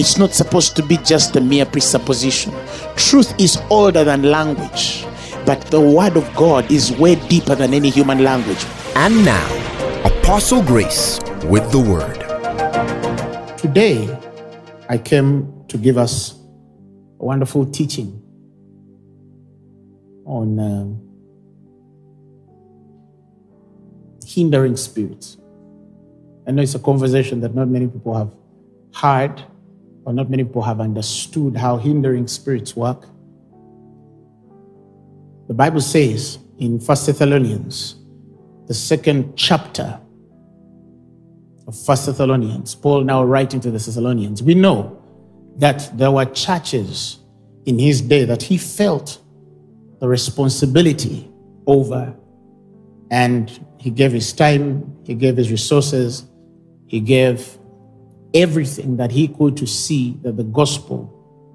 It's not supposed to be just a mere presupposition. Truth is older than language, but the word of God is way deeper than any human language. And now, Apostle Grace with the word. Today, I came to give us a wonderful teaching on um, hindering spirits. I know it's a conversation that not many people have heard or not many people have understood how hindering spirits work. The Bible says in First Thessalonians, the second chapter of First Thessalonians, Paul now writing to the Thessalonians, we know that there were churches in his day that he felt the responsibility over, and he gave his time, he gave his resources, he gave everything that he could to see that the gospel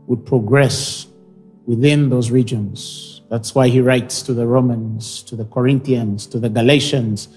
would progress within those regions. That's why he writes to the Romans, to the Corinthians, to the Galatians.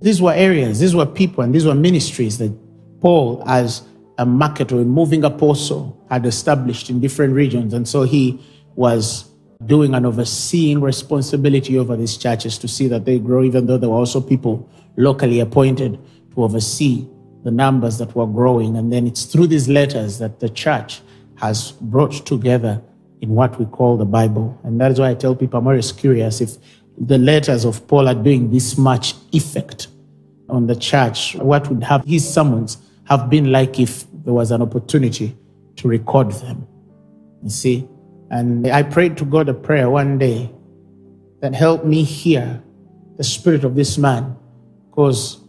These were areas, these were people, and these were ministries that Paul, as a marketer, a moving apostle, had established in different regions. And so he was doing an overseeing responsibility over these churches to see that they grow, even though there were also people locally appointed to oversee the numbers that were growing. And then it's through these letters that the church has brought together in what we call the Bible. And that is why I tell people I'm always curious if the letters of Paul are doing this much effect on the church, what would have his sermons have been like if there was an opportunity to record them? You see? And I prayed to God a prayer one day that helped me hear the spirit of this man because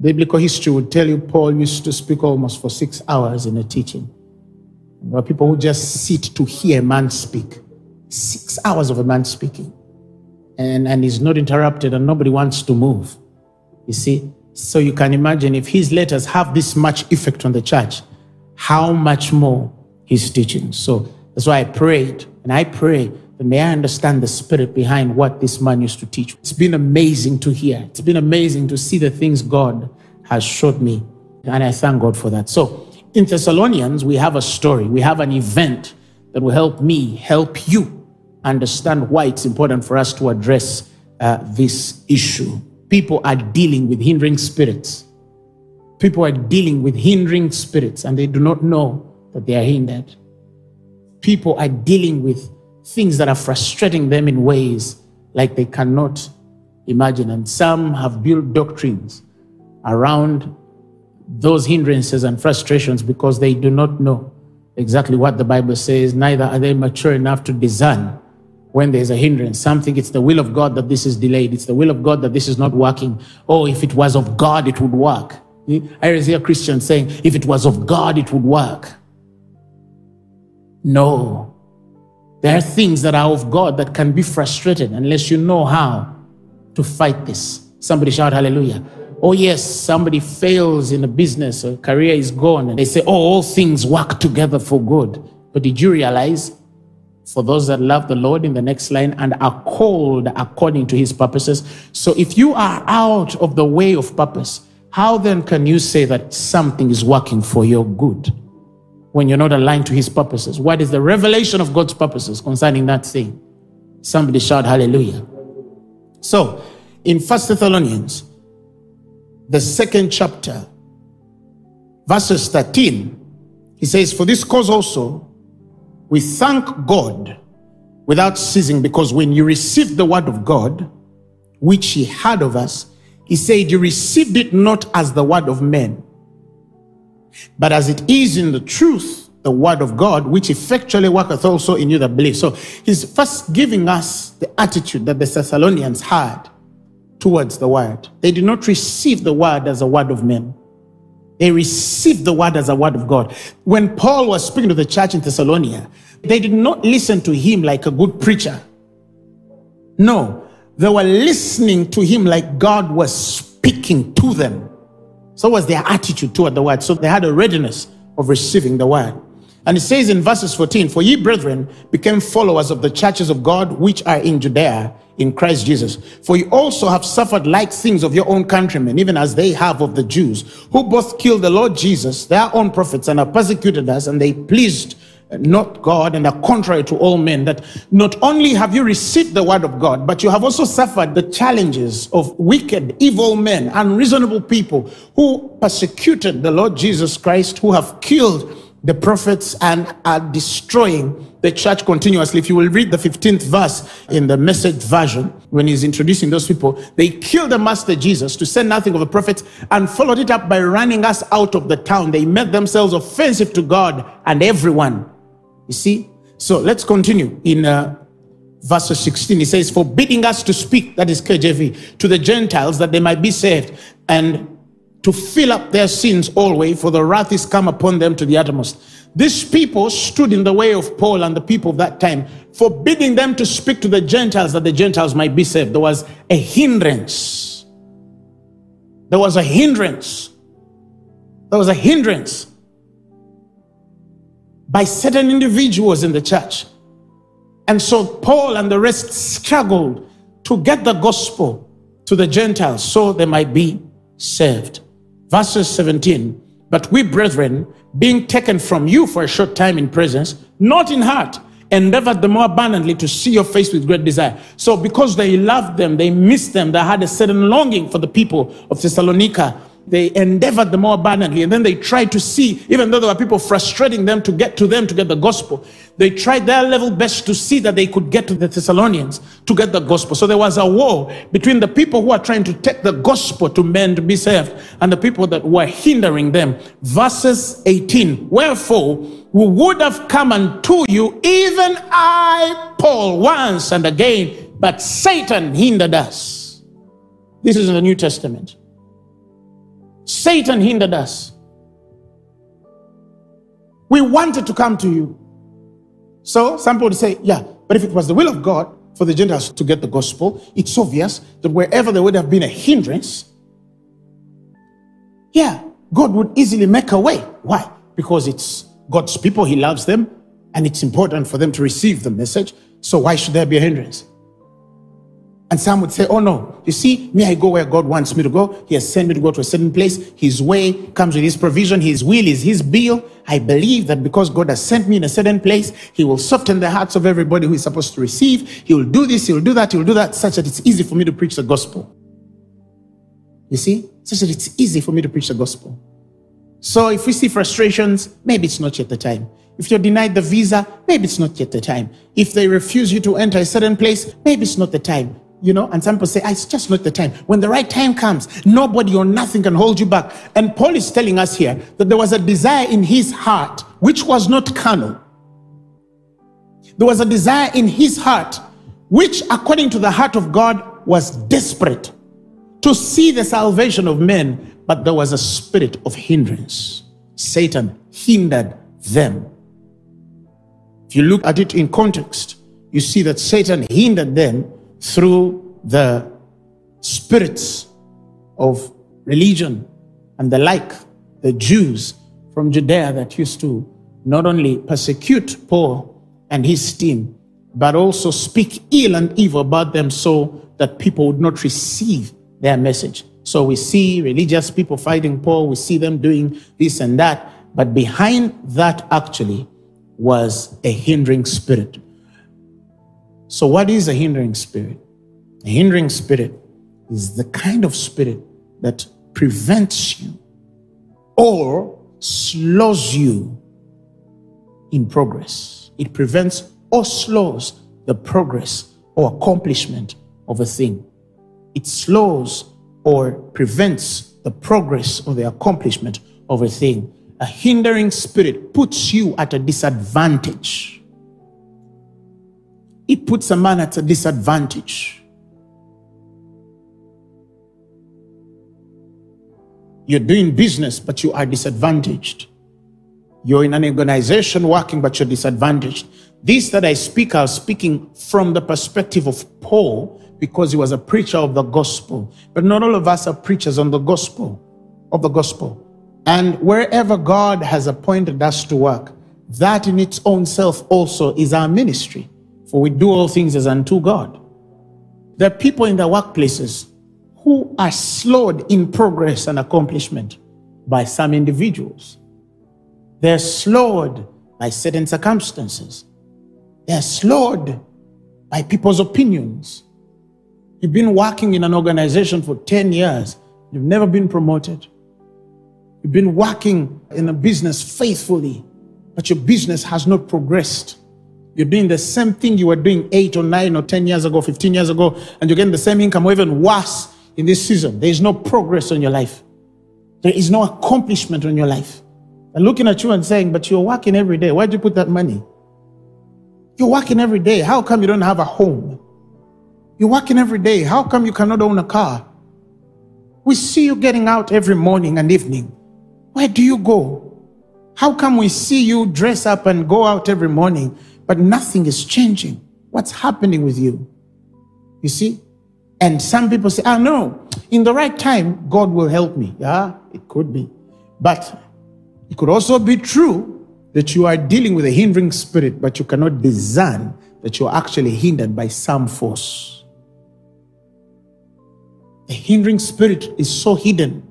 biblical history would tell you Paul used to speak almost for six hours in a teaching. There are people who just sit to hear a man speak. Six hours of a man speaking. And, and he's not interrupted and nobody wants to move. You see? So you can imagine if his letters have this much effect on the church, how much more his teaching. So that's why I prayed. And I pray may I understand the spirit behind what this man used to teach. It's been amazing to hear. It's been amazing to see the things God has showed me. And I thank God for that. So in Thessalonians, we have a story, we have an event that will help me, help you understand why it's important for us to address uh, this issue. People are dealing with hindering spirits. People are dealing with hindering spirits and they do not know that they are hindered. People are dealing with things that are frustrating them in ways like they cannot imagine. And some have built doctrines around those hindrances and frustrations because they do not know exactly what the Bible says, neither are they mature enough to discern when there's a hindrance. Some think it's the will of God that this is delayed. It's the will of God that this is not working. Oh, if it was of God, it would work. Hmm? I hear Christians saying, if it was of God, it would work. No. There are things that are of God that can be frustrated unless you know how to fight this. Somebody shout hallelujah. Oh, yes, somebody fails in a business or career is gone, and they say, Oh, all things work together for good. But did you realize for those that love the Lord in the next line and are called according to his purposes? So if you are out of the way of purpose, how then can you say that something is working for your good when you're not aligned to his purposes? What is the revelation of God's purposes concerning that thing? Somebody shout hallelujah. So in First Thessalonians, the second chapter, verses 13, he says, For this cause also, we thank God without ceasing, because when you received the word of God, which he had of us, he said, You received it not as the word of men, but as it is in the truth, the word of God, which effectually worketh also in you that believe. So he's first giving us the attitude that the Thessalonians had towards the word. They did not receive the word as a word of men. They received the word as a word of God. When Paul was speaking to the church in Thessalonica, they did not listen to him like a good preacher. No, they were listening to him like God was speaking to them. So was their attitude toward the word. So they had a readiness of receiving the word. And it says in verses 14, For ye, brethren, became followers of the churches of God which are in Judea in Christ Jesus. For you also have suffered like things of your own countrymen, even as they have of the Jews, who both killed the Lord Jesus, their own prophets, and have persecuted us, and they pleased not God and are contrary to all men. That not only have you received the word of God, but you have also suffered the challenges of wicked, evil men, unreasonable people who persecuted the Lord Jesus Christ, who have killed the prophets and are destroying the church continuously. If you will read the 15th verse in the message version, when he's introducing those people, they killed the master Jesus to say nothing of the prophets and followed it up by running us out of the town. They made themselves offensive to God and everyone. You see? So let's continue in uh, verse 16. He says, forbidding us to speak, that is KJV, to the Gentiles that they might be saved and to fill up their sins always, for the wrath is come upon them to the uttermost. These people stood in the way of Paul and the people of that time, forbidding them to speak to the Gentiles that the Gentiles might be saved. There was a hindrance. There was a hindrance. There was a hindrance by certain individuals in the church. And so Paul and the rest struggled to get the gospel to the Gentiles so they might be saved. Verses 17 But we, brethren, being taken from you for a short time in presence, not in heart, endeavored the more abundantly to see your face with great desire. So, because they loved them, they missed them, they had a certain longing for the people of Thessalonica they endeavored the more abundantly. And then they tried to see, even though there were people frustrating them to get to them to get the gospel, they tried their level best to see that they could get to the Thessalonians to get the gospel. So there was a war between the people who are trying to take the gospel to men to be saved and the people that were hindering them. Verses 18 Wherefore, we would have come unto you, even I, Paul, once and again, but Satan hindered us. This is in the New Testament. Satan hindered us. We wanted to come to you. So some people say, yeah, but if it was the will of God for the Gentiles to get the gospel, it's obvious that wherever there would have been a hindrance, yeah, God would easily make a way. Why? Because it's God's people, He loves them, and it's important for them to receive the message. So why should there be a hindrance? And some would say, Oh no, you see, me, I go where God wants me to go. He has sent me to go to a certain place. His way comes with His provision. His will is His bill. I believe that because God has sent me in a certain place, He will soften the hearts of everybody who is supposed to receive. He will do this, He will do that, He will do that, such that it's easy for me to preach the gospel. You see? Such that it's easy for me to preach the gospel. So if we see frustrations, maybe it's not yet the time. If you're denied the visa, maybe it's not yet the time. If they refuse you to enter a certain place, maybe it's not the time. You know, and some people say, ah, it's just not the time. When the right time comes, nobody or nothing can hold you back. And Paul is telling us here that there was a desire in his heart, which was not carnal. There was a desire in his heart, which, according to the heart of God, was desperate to see the salvation of men, but there was a spirit of hindrance. Satan hindered them. If you look at it in context, you see that Satan hindered them through the spirits of religion and the like, the Jews from Judea that used to not only persecute Paul and his team, but also speak ill and evil about them so that people would not receive their message. So we see religious people fighting Paul, we see them doing this and that, but behind that actually was a hindering spirit so, what is a hindering spirit? A hindering spirit is the kind of spirit that prevents you or slows you in progress. It prevents or slows the progress or accomplishment of a thing. It slows or prevents the progress or the accomplishment of a thing. A hindering spirit puts you at a disadvantage it puts a man at a disadvantage. You're doing business, but you are disadvantaged. You're in an organization working, but you're disadvantaged. These that I speak, I'm speaking from the perspective of Paul because he was a preacher of the gospel. But not all of us are preachers on the gospel, of the gospel. And wherever God has appointed us to work, that in its own self also is our ministry. For we do all things as unto God. There are people in their workplaces who are slowed in progress and accomplishment by some individuals. They're slowed by certain circumstances. They're slowed by people's opinions. You've been working in an organization for 10 years, you've never been promoted. You've been working in a business faithfully, but your business has not progressed. You're doing the same thing you were doing eight or nine or 10 years ago, 15 years ago, and you're getting the same income or even worse in this season. There is no progress on your life. There is no accomplishment on your life. They're looking at you and saying, But you're working every day. Why'd you put that money? You're working every day. How come you don't have a home? You're working every day. How come you cannot own a car? We see you getting out every morning and evening. Where do you go? How come we see you dress up and go out every morning, but nothing is changing? What's happening with you? You see? And some people say, ah, no, in the right time, God will help me. Yeah, it could be. But it could also be true that you are dealing with a hindering spirit, but you cannot discern that you're actually hindered by some force. A hindering spirit is so hidden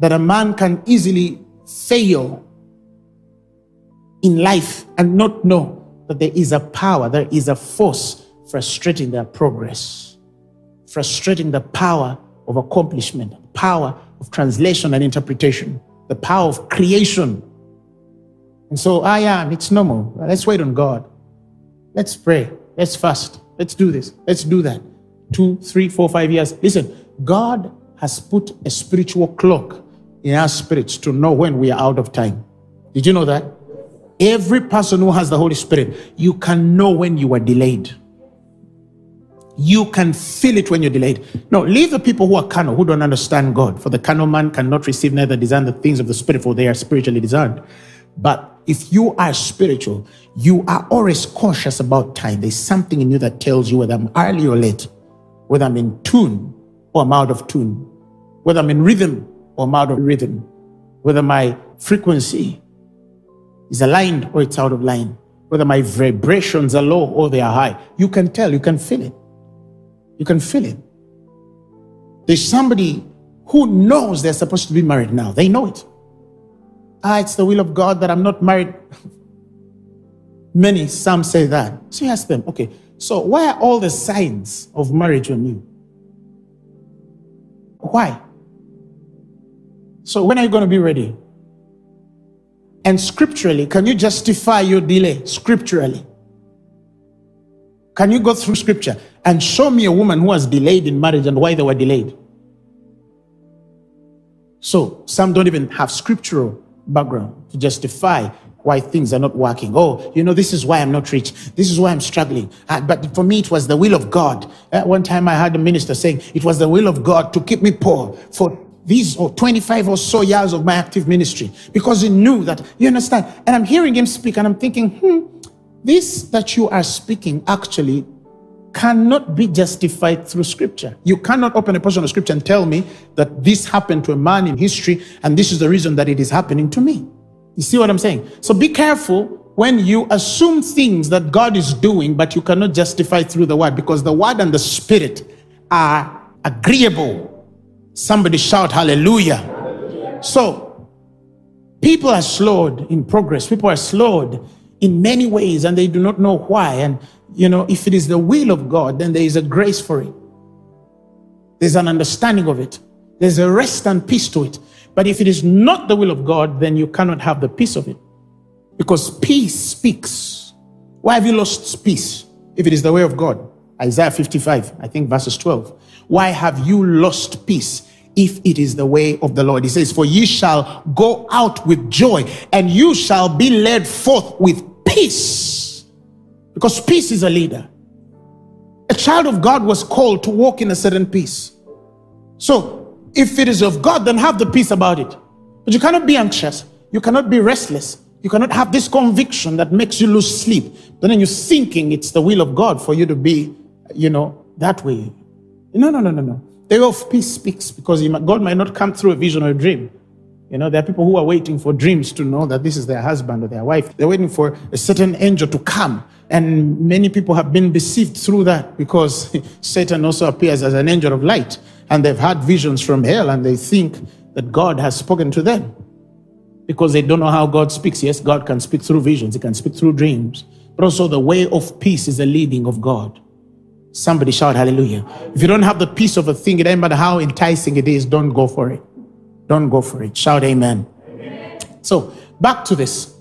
that a man can easily fail in life and not know that there is a power, there is a force frustrating their progress, frustrating the power of accomplishment, power of translation and interpretation the power of creation. And so ah, I am, it's normal. Let's wait on God. Let's pray. Let's fast. Let's do this. Let's do that. Two, three, four, five years. Listen, God has put a spiritual clock in our spirits to know when we are out of time. Did you know that? Every person who has the Holy Spirit, you can know when you are delayed. You can feel it when you're delayed. No, leave the people who are carnal, who don't understand God. For the carnal man cannot receive neither discern the things of the Spirit, for they are spiritually discerned. But if you are spiritual, you are always cautious about time. There's something in you that tells you whether I'm early or late, whether I'm in tune or I'm out of tune, whether I'm in rhythm or I'm out of rhythm, whether my frequency is aligned or it's out of line, whether my vibrations are low or they are high. You can tell, you can feel it. You can feel it. There's somebody who knows they're supposed to be married now. They know it. Ah, it's the will of God that I'm not married. Many, some say that. So you ask them, okay, so why are all the signs of marriage on you? Why? So when are you going to be ready? And scripturally, can you justify your delay scripturally? Can you go through scripture and show me a woman who was delayed in marriage and why they were delayed? So some don't even have scriptural background to justify why things are not working. Oh, you know, this is why I'm not rich. This is why I'm struggling. Uh, but for me, it was the will of God. At one time, I heard a minister saying it was the will of God to keep me poor for these or 25 or so years of my active ministry because he knew that, you understand? And I'm hearing him speak and I'm thinking, hmm, this that you are speaking actually cannot be justified through scripture. You cannot open a portion of scripture and tell me that this happened to a man in history and this is the reason that it is happening to me. You see what I'm saying? So be careful when you assume things that God is doing, but you cannot justify through the word because the word and the spirit are agreeable. Somebody shout hallelujah. So people are slowed in progress, people are slowed in many ways and they do not know why. And, you know, if it is the will of God, then there is a grace for it. There's an understanding of it. There's a rest and peace to it. But if it is not the will of God, then you cannot have the peace of it. Because peace speaks. Why have you lost peace if it is the way of God? Isaiah 55, I think verses 12. Why have you lost peace if it is the way of the Lord. He says, For ye shall go out with joy, and you shall be led forth with peace. Because peace is a leader. A child of God was called to walk in a certain peace. So If it is of God, then have the peace about it. But you cannot be anxious. You cannot be restless. You cannot have this conviction that makes you lose sleep. But then you're thinking it's the will of God for you to be, you know, that way. No, no, no, no, no. The way of peace speaks because God might not come through a vision or a dream. You know, there are people who are waiting for dreams to know that this is their husband or their wife. They're waiting for a certain angel to come. And many people have been deceived through that because Satan also appears as an angel of light. And they've had visions from hell and they think that God has spoken to them because they don't know how God speaks. Yes, God can speak through visions, He can speak through dreams. But also, the way of peace is the leading of God. Somebody shout hallelujah. If you don't have the peace of a thing, it doesn't matter how enticing it is, don't go for it. Don't go for it. Shout amen. amen. So, back to this.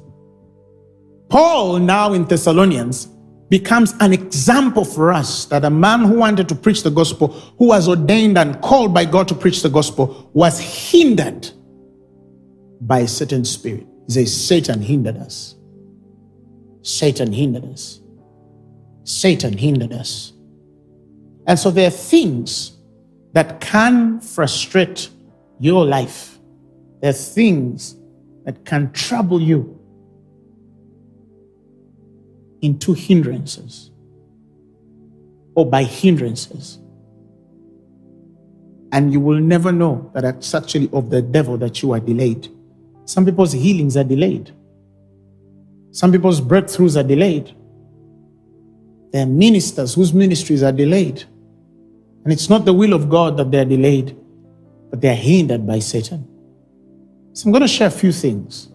Paul, now in Thessalonians, becomes an example for us that a man who wanted to preach the gospel, who was ordained and called by God to preach the gospel, was hindered by a certain spirit. He says, Satan hindered us. Satan hindered us. Satan hindered us. And so there are things that can frustrate your life. There are things that can trouble you into hindrances or by hindrances. And you will never know that it's actually of the devil that you are delayed. Some people's healings are delayed. Some people's breakthroughs are delayed. There are ministers whose ministries are delayed. And it's not the will of God that they're delayed, but they're hindered by Satan. So I'm going to share a few things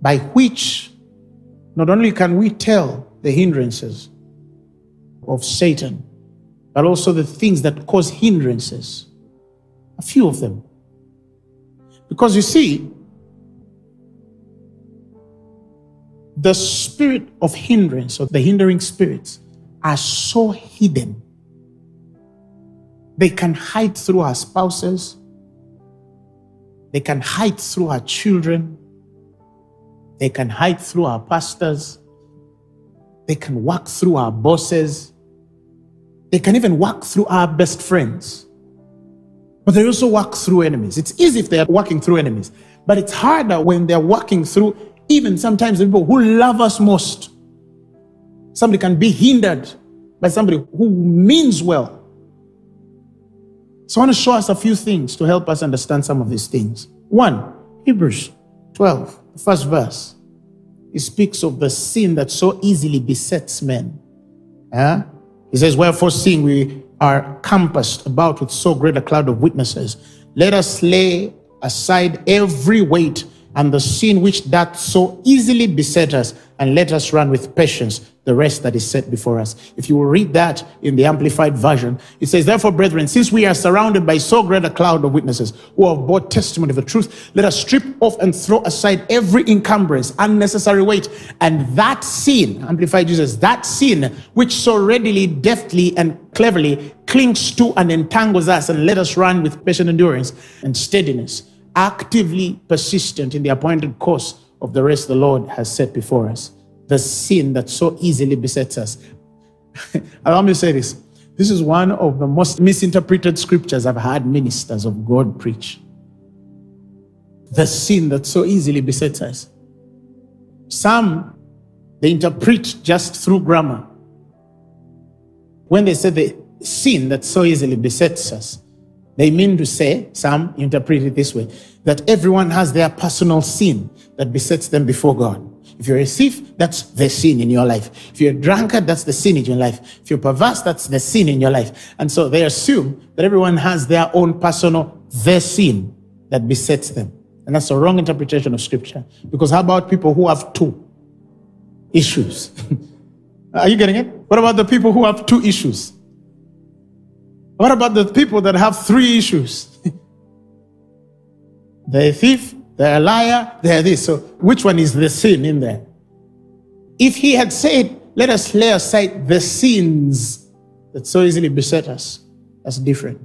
by which not only can we tell the hindrances of Satan, but also the things that cause hindrances. A few of them. Because you see, the spirit of hindrance or the hindering spirits are so hidden. They can hide through our spouses, they can hide through our children, they can hide through our pastors, they can walk through our bosses, they can even walk through our best friends. But they also walk through enemies. It's easy if they're walking through enemies, but it's harder when they're walking through even sometimes the people who love us most. Somebody can be hindered by somebody who means well. So I want to show us a few things to help us understand some of these things. One, Hebrews 12, the first verse. It speaks of the sin that so easily besets men. Yeah? He says, Wherefore, seeing we are compassed about with so great a cloud of witnesses, let us lay aside every weight and the sin which doth so easily beset us, and let us run with patience the rest that is set before us. If you will read that in the Amplified Version, it says, Therefore, brethren, since we are surrounded by so great a cloud of witnesses who have brought testimony of the truth, let us strip off and throw aside every encumbrance, unnecessary weight, and that sin, Amplified Jesus, that sin which so readily, deftly, and cleverly clings to and entangles us, and let us run with patient endurance and steadiness, actively persistent in the appointed course of the rest the Lord has set before us the sin that so easily besets us. Allow me to say this. This is one of the most misinterpreted scriptures I've had ministers of God preach. The sin that so easily besets us. Some, they interpret just through grammar. When they say the sin that so easily besets us, they mean to say, some interpret it this way, that everyone has their personal sin that besets them before God. If you're a thief, that's the sin in your life. If you're a drunkard, that's the sin in your life. If you're perverse, that's the sin in your life. And so they assume that everyone has their own personal, the sin that besets them. And that's a wrong interpretation of scripture. Because how about people who have two issues? Are you getting it? What about the people who have two issues? What about the people that have three issues? the thief, they're a liar, they're this. So, which one is the sin in there? If he had said, Let us lay aside the sins that so easily beset us, that's different.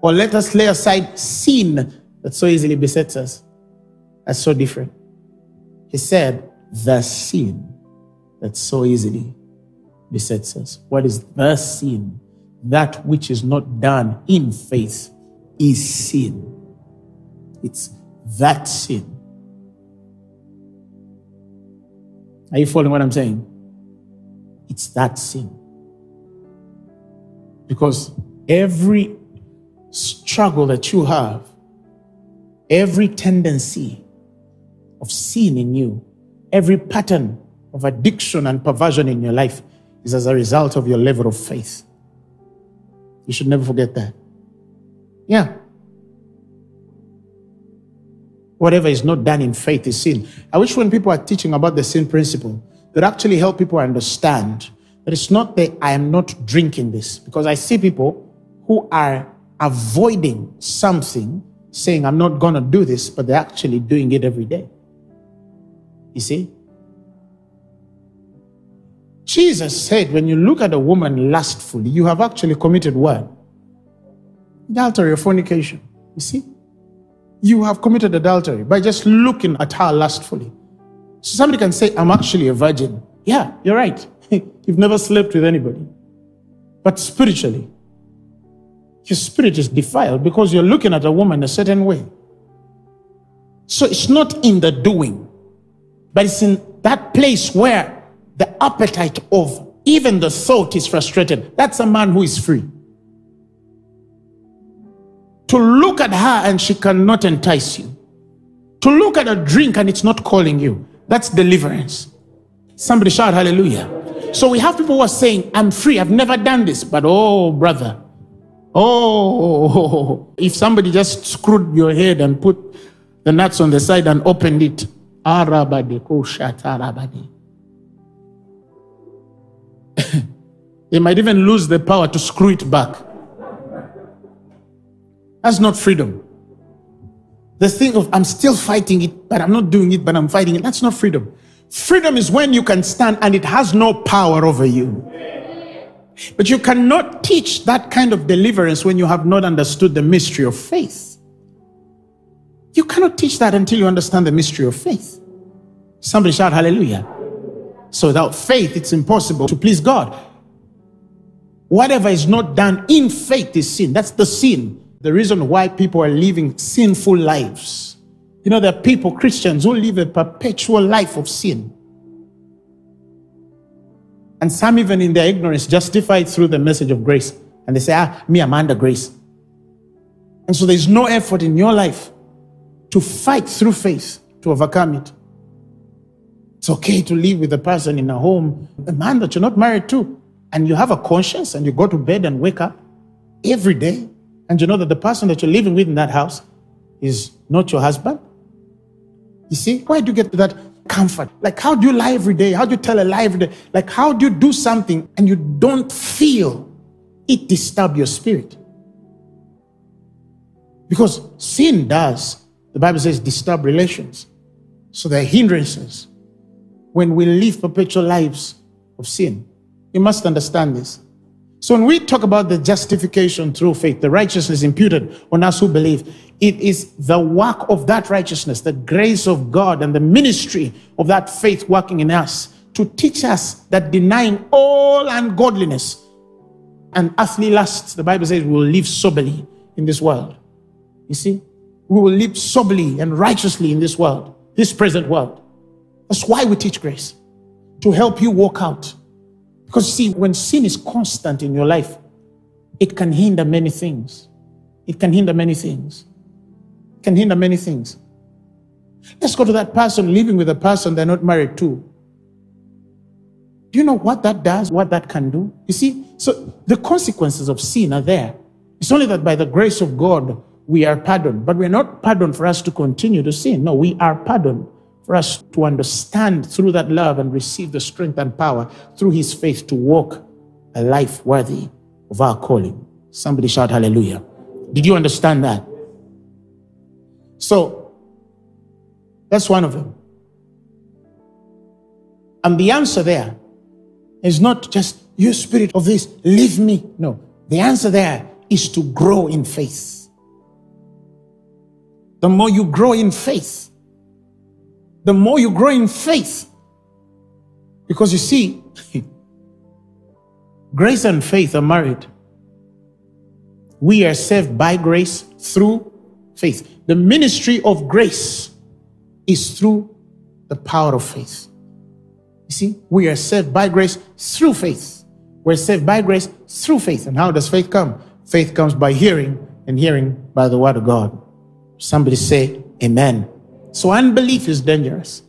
Or let us lay aside sin that so easily besets us, that's so different. He said, The sin that so easily besets us. What is the sin that which is not done in faith is sin. It's that sin. Are you following what I'm saying? It's that sin. Because every struggle that you have, every tendency of sin in you, every pattern of addiction and perversion in your life is as a result of your level of faith. You should never forget that. Yeah. Whatever is not done in faith is sin. I wish when people are teaching about the sin principle, that actually help people understand that it's not that I am not drinking this, because I see people who are avoiding something, saying, I'm not going to do this, but they're actually doing it every day. You see? Jesus said, when you look at a woman lustfully, you have actually committed what? Adultery or fornication. You see? You have committed adultery by just looking at her lustfully. So somebody can say, I'm actually a virgin. Yeah, you're right. You've never slept with anybody. But spiritually, your spirit is defiled because you're looking at a woman a certain way. So it's not in the doing, but it's in that place where the appetite of even the thought is frustrated. That's a man who is free. To look at her and she cannot entice you. To look at a drink and it's not calling you. That's deliverance. Somebody shout hallelujah. So we have people who are saying, I'm free, I've never done this. But oh, brother, oh, if somebody just screwed your head and put the nuts on the side and opened it, they might even lose the power to screw it back. That's not freedom. The thing of I'm still fighting it, but I'm not doing it, but I'm fighting it. That's not freedom. Freedom is when you can stand and it has no power over you. But you cannot teach that kind of deliverance when you have not understood the mystery of faith. You cannot teach that until you understand the mystery of faith. Somebody shout hallelujah. So without faith, it's impossible to please God. Whatever is not done in faith is sin. That's the sin. The reason why people are living sinful lives you know, there are people, Christians, who live a perpetual life of sin. And some, even in their ignorance, justify it through the message of grace. And they say, ah, me, I'm under grace. And so there's no effort in your life to fight through faith to overcome it. It's okay to live with a person in a home, a man that you're not married to, and you have a conscience and you go to bed and wake up every day, and you know that the person that you're living with in that house is not your husband, you see, why do you get that comfort? Like, how do you lie every day? How do you tell a lie every day? Like, how do you do something and you don't feel it disturb your spirit? Because sin does, the Bible says, disturb relations. So there are hindrances when we live perpetual lives of sin. You must understand this. So when we talk about the justification through faith, the righteousness imputed on us who believe, it is the work of that righteousness, the grace of God, and the ministry of that faith working in us to teach us that denying all ungodliness and earthly lusts, the Bible says we will live soberly in this world. You see? We will live soberly and righteously in this world, this present world. That's why we teach grace, to help you walk out because see, when sin is constant in your life, it can hinder many things. It can hinder many things. It can hinder many things. Let's go to that person living with a person they're not married to. Do you know what that does? What that can do? You see, so the consequences of sin are there. It's only that by the grace of God, we are pardoned. But we're not pardoned for us to continue to sin. No, we are pardoned for us to understand through that love and receive the strength and power through his faith to walk a life worthy of our calling. Somebody shout hallelujah. Did you understand that? So, that's one of them. And the answer there is not just, you spirit of this, leave me. No, the answer there is to grow in faith. The more you grow in faith, the more you grow in faith. Because you see, grace and faith are married. we are saved by grace through faith. The ministry of grace is through the power of faith. You see, we are saved by grace through faith. We're saved by grace through faith. And how does faith come? Faith comes by hearing, and hearing by the word of God. Somebody say, Amen. So unbelief is dangerous.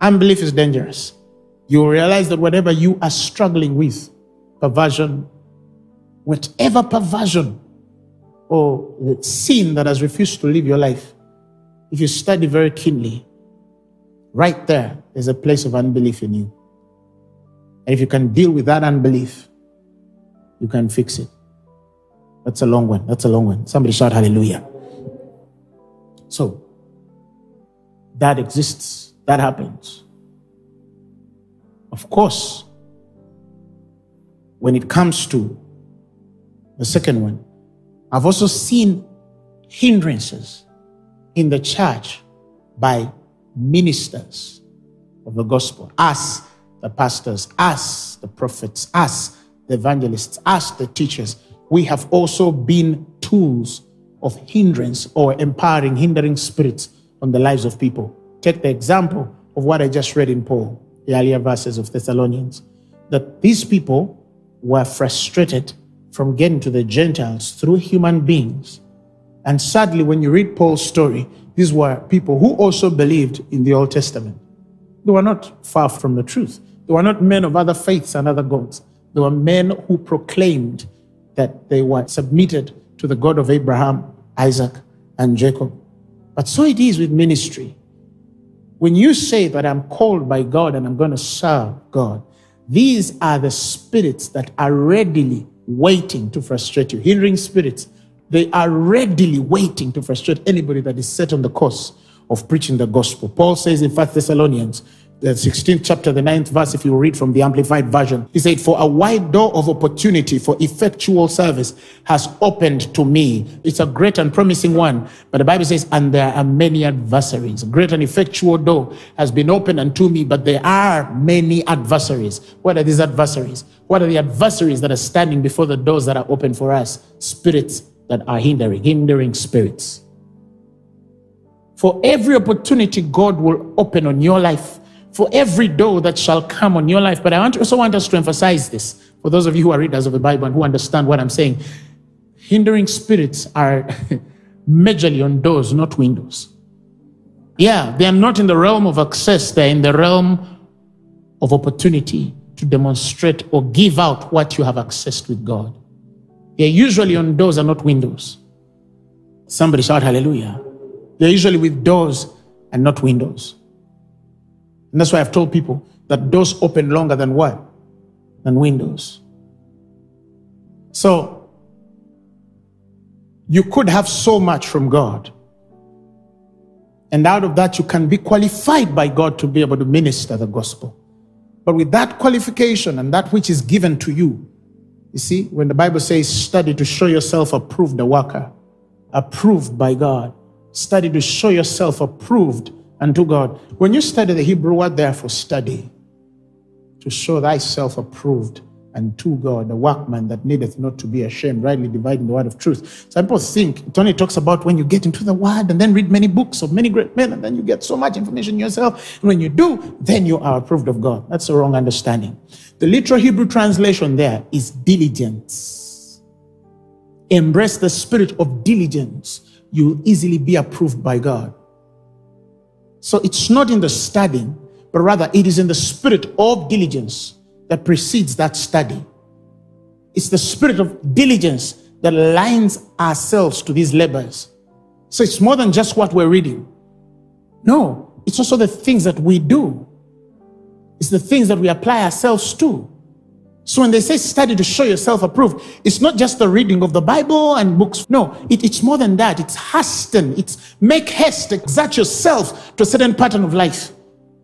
Unbelief is dangerous. You realize that whatever you are struggling with, perversion, whatever perversion or sin that has refused to live your life, if you study very keenly, right there is a place of unbelief in you. And if you can deal with that unbelief, you can fix it. That's a long one. That's a long one. Somebody shout hallelujah. So, that exists. That happens. Of course, when it comes to the second one, I've also seen hindrances in the church by ministers of the gospel, us, the pastors, us, the prophets, us, the evangelists, us, the teachers. We have also been tools of hindrance or empowering, hindering spirits on the lives of people. Take the example of what I just read in Paul, the earlier verses of Thessalonians, that these people were frustrated from getting to the Gentiles through human beings. And sadly, when you read Paul's story, these were people who also believed in the Old Testament. They were not far from the truth. They were not men of other faiths and other gods. They were men who proclaimed that they were submitted to the God of Abraham, Isaac, and Jacob. But so it is with ministry. When you say that I'm called by God and I'm going to serve God, these are the spirits that are readily waiting to frustrate you, hindering spirits. They are readily waiting to frustrate anybody that is set on the course of preaching the gospel. Paul says in 1 Thessalonians the 16th chapter, the 9th verse, if you read from the Amplified Version, he said, For a wide door of opportunity for effectual service has opened to me. It's a great and promising one. But the Bible says, And there are many adversaries. A great and effectual door has been opened unto me, but there are many adversaries. What are these adversaries? What are the adversaries that are standing before the doors that are open for us? Spirits that are hindering, hindering spirits. For every opportunity God will open on your life, for every door that shall come on your life. But I also want us to emphasize this for those of you who are readers of the Bible and who understand what I'm saying. Hindering spirits are majorly on doors, not windows. Yeah, they are not in the realm of access, they're in the realm of opportunity to demonstrate or give out what you have accessed with God. They're usually on doors and not windows. Somebody shout hallelujah. They're usually with doors and not windows. And that's why I've told people that doors open longer than what? Than windows. So, you could have so much from God. And out of that, you can be qualified by God to be able to minister the gospel. But with that qualification and that which is given to you, you see, when the Bible says, study to show yourself approved, a worker, approved by God, study to show yourself approved unto God. When you study the Hebrew word there for study, to show thyself approved unto God, the workman that needeth not to be ashamed, rightly dividing the word of truth. Some people think it only talks about when you get into the word and then read many books of many great men, and then you get so much information yourself. And when you do, then you are approved of God. That's a wrong understanding. The literal Hebrew translation there is diligence. Embrace the spirit of diligence. You'll easily be approved by God. So it's not in the studying, but rather it is in the spirit of diligence that precedes that study. It's the spirit of diligence that aligns ourselves to these labors. So it's more than just what we're reading. No, it's also the things that we do. It's the things that we apply ourselves to. So when they say study to show yourself approved, it's not just the reading of the Bible and books. No, it, it's more than that. It's hasten. It's make haste, exert yourself to a certain pattern of life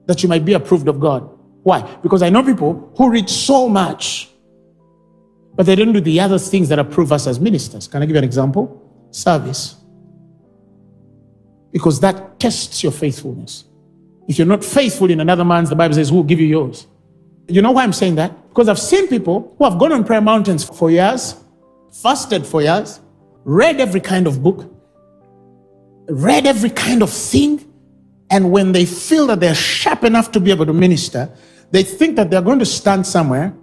that you might be approved of God. Why? Because I know people who read so much, but they don't do the other things that approve us as ministers. Can I give you an example? Service. Because that tests your faithfulness. If you're not faithful in another man's, the Bible says, who will give you yours? You know why I'm saying that? Because I've seen people who have gone on prayer mountains for years, fasted for years, read every kind of book, read every kind of thing, and when they feel that they're sharp enough to be able to minister, they think that they're going to stand somewhere,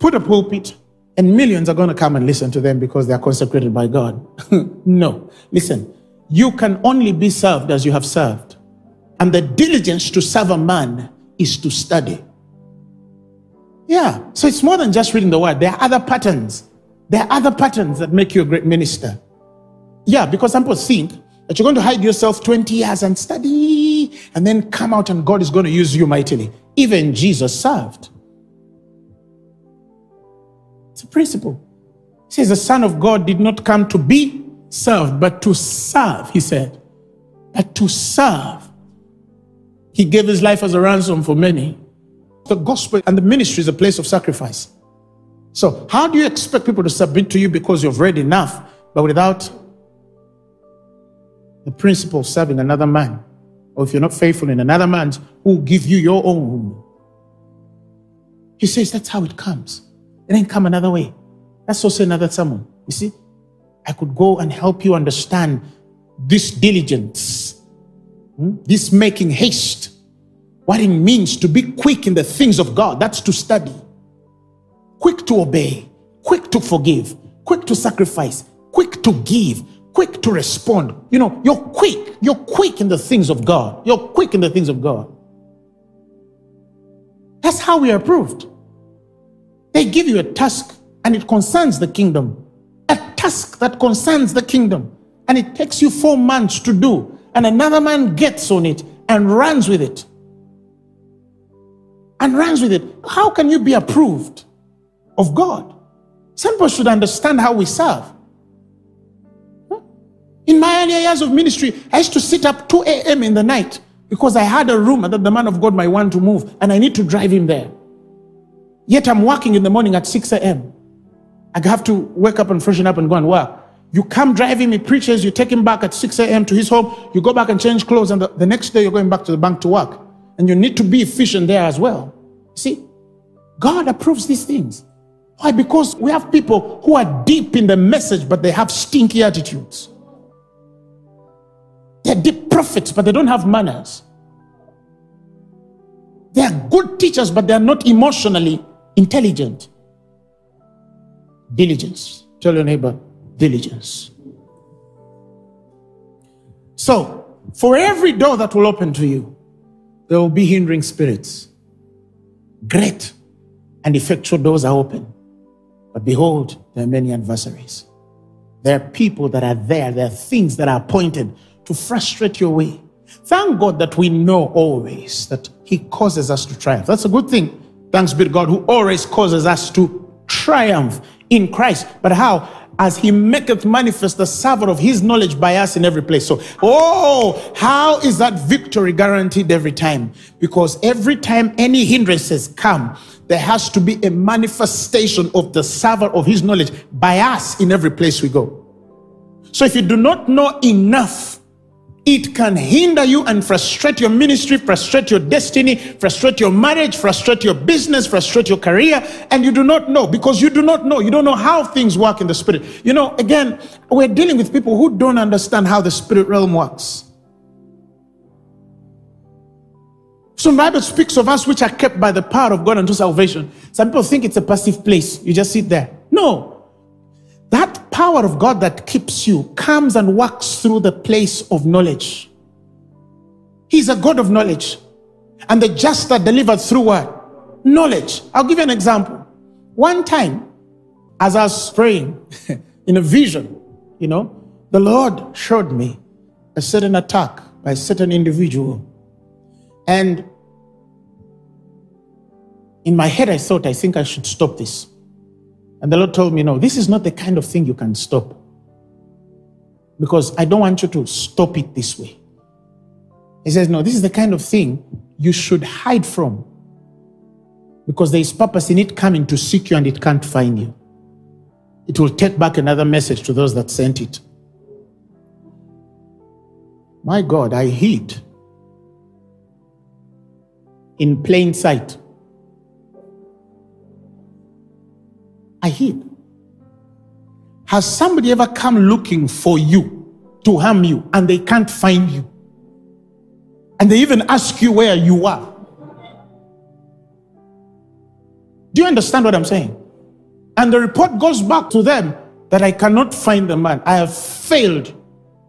put a pulpit, and millions are going to come and listen to them because they are consecrated by God. no. Listen, you can only be served as you have served. And the diligence to serve a man is to study. Yeah. So it's more than just reading the word. There are other patterns. There are other patterns that make you a great minister. Yeah, because some people think that you're going to hide yourself 20 years and study and then come out and God is going to use you mightily. Even Jesus served. It's a principle. He says the Son of God did not come to be served, but to serve, he said. But to serve. He gave his life as a ransom for many. The gospel and the ministry is a place of sacrifice. So, how do you expect people to submit to you because you've read enough, but without the principle of serving another man? Or if you're not faithful in another man's, who will give you your own? He says that's how it comes. It ain't come another way. That's also another sermon. You see, I could go and help you understand this diligence, hmm? this making haste, what it means to be quick in the things of God. That's to study quick to obey, quick to forgive, quick to sacrifice, quick to give, quick to respond. You know, you're quick. You're quick in the things of God. You're quick in the things of God. That's how we are approved. They give you a task and it concerns the kingdom. A task that concerns the kingdom. And it takes you four months to do. And another man gets on it and runs with it. And runs with it. How can you be approved? of God. Some people should understand how we serve. In my earlier years of ministry, I used to sit up 2 a.m. in the night because I had a room that the man of God might want to move and I need to drive him there. Yet I'm working in the morning at 6 a.m. I have to wake up and freshen up and go and work. You come drive him, he preaches, you take him back at 6 a.m. to his home, you go back and change clothes, and the, the next day you're going back to the bank to work. And you need to be efficient there as well. See, God approves these things. Why? Because we have people who are deep in the message, but they have stinky attitudes. They're deep prophets, but they don't have manners. They are good teachers, but they are not emotionally intelligent. Diligence. Tell your neighbor, diligence. So, for every door that will open to you, there will be hindering spirits. Great and effectual doors are open. But behold, there are many adversaries. There are people that are there. There are things that are appointed to frustrate your way. Thank God that we know always that He causes us to triumph. That's a good thing. Thanks be to God who always causes us to triumph in Christ. But how? As he maketh manifest the savor of his knowledge by us in every place. So, oh, how is that victory guaranteed every time? Because every time any hindrances come, there has to be a manifestation of the savor of his knowledge by us in every place we go. So if you do not know enough, it can hinder you and frustrate your ministry, frustrate your destiny, frustrate your marriage, frustrate your business, frustrate your career, and you do not know because you do not know. You don't know how things work in the spirit. You know, again, we're dealing with people who don't understand how the spirit realm works. So Bible speaks of us which are kept by the power of God unto salvation. Some people think it's a passive place. You just sit there. No. Power of God that keeps you comes and works through the place of knowledge. He's a God of knowledge. And the just are delivered through what? Knowledge. I'll give you an example. One time, as I was praying in a vision, you know, the Lord showed me a certain attack by a certain individual. And in my head, I thought, I think I should stop this. And the Lord told me, no, this is not the kind of thing you can stop. Because I don't want you to stop it this way. He says, no, this is the kind of thing you should hide from. Because there is purpose in it coming to seek you and it can't find you. It will take back another message to those that sent it. My God, I hid in plain sight. I hid. Has somebody ever come looking for you to harm you and they can't find you? And they even ask you where you are. Do you understand what I'm saying? And the report goes back to them that I cannot find the man. I have failed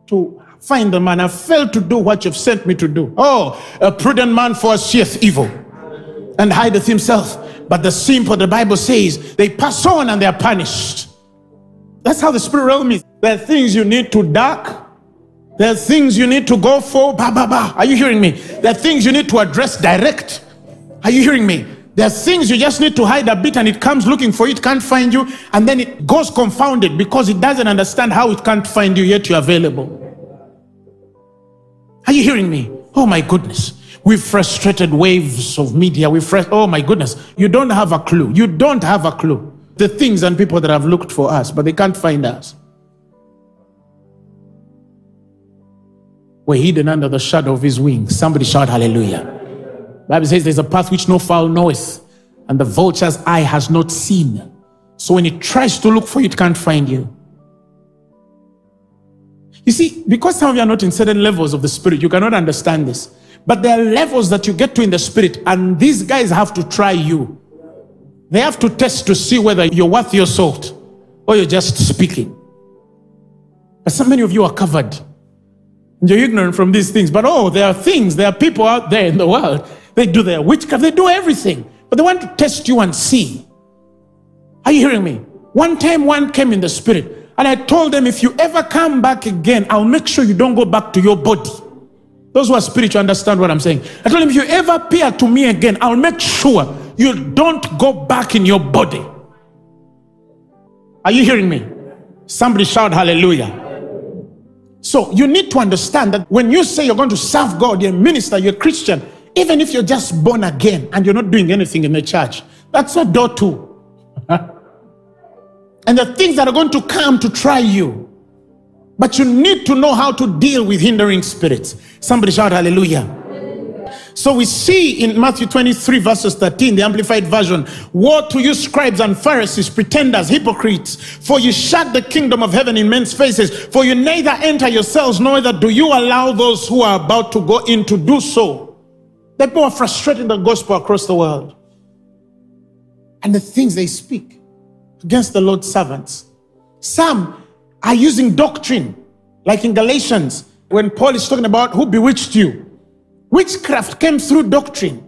to find the man. I failed to do what you've sent me to do. Oh, a prudent man foreseeth evil and hideth himself. But the simple, the Bible says, they pass on and they are punished. That's how the spirit realm is. There are things you need to duck. There are things you need to go for. Ba, ba, ba. Are you hearing me? There are things you need to address direct. Are you hearing me? There are things you just need to hide a bit and it comes looking for you, it can't find you, and then it goes confounded because it doesn't understand how it can't find you, yet you're available. Are you hearing me? Oh my goodness. We've frustrated waves of media. We've fr- oh my goodness. You don't have a clue. You don't have a clue. The things and people that have looked for us, but they can't find us. We're hidden under the shadow of his wings. Somebody shout hallelujah. Bible says there's a path which no fowl knoweth, and the vulture's eye has not seen. So when it tries to look for you, it can't find you. You see, because some of you are not in certain levels of the spirit, you cannot understand this. But there are levels that you get to in the spirit, and these guys have to try you. They have to test to see whether you're worth your salt or you're just speaking. But so many of you are covered. And you're ignorant from these things. But oh, there are things, there are people out there in the world. They do their witchcraft, they do everything. But they want to test you and see. Are you hearing me? One time, one came in the spirit, and I told them, if you ever come back again, I'll make sure you don't go back to your body. Those who are spiritual understand what I'm saying. I told him, if you ever appear to me again, I'll make sure you don't go back in your body. Are you hearing me? Somebody shout hallelujah. So you need to understand that when you say you're going to serve God, you're a minister, you're a Christian, even if you're just born again and you're not doing anything in the church, that's a door too. and the things that are going to come to try you. But you need to know how to deal with hindering spirits. Somebody shout hallelujah. So we see in Matthew 23, verses 13, the Amplified Version Woe to you, scribes and Pharisees, pretenders, hypocrites, for you shut the kingdom of heaven in men's faces, for you neither enter yourselves, nor either do you allow those who are about to go in to do so. The people are frustrating the gospel across the world. And the things they speak against the Lord's servants. Some are using doctrine, like in Galatians, when Paul is talking about who bewitched you. Witchcraft came through doctrine,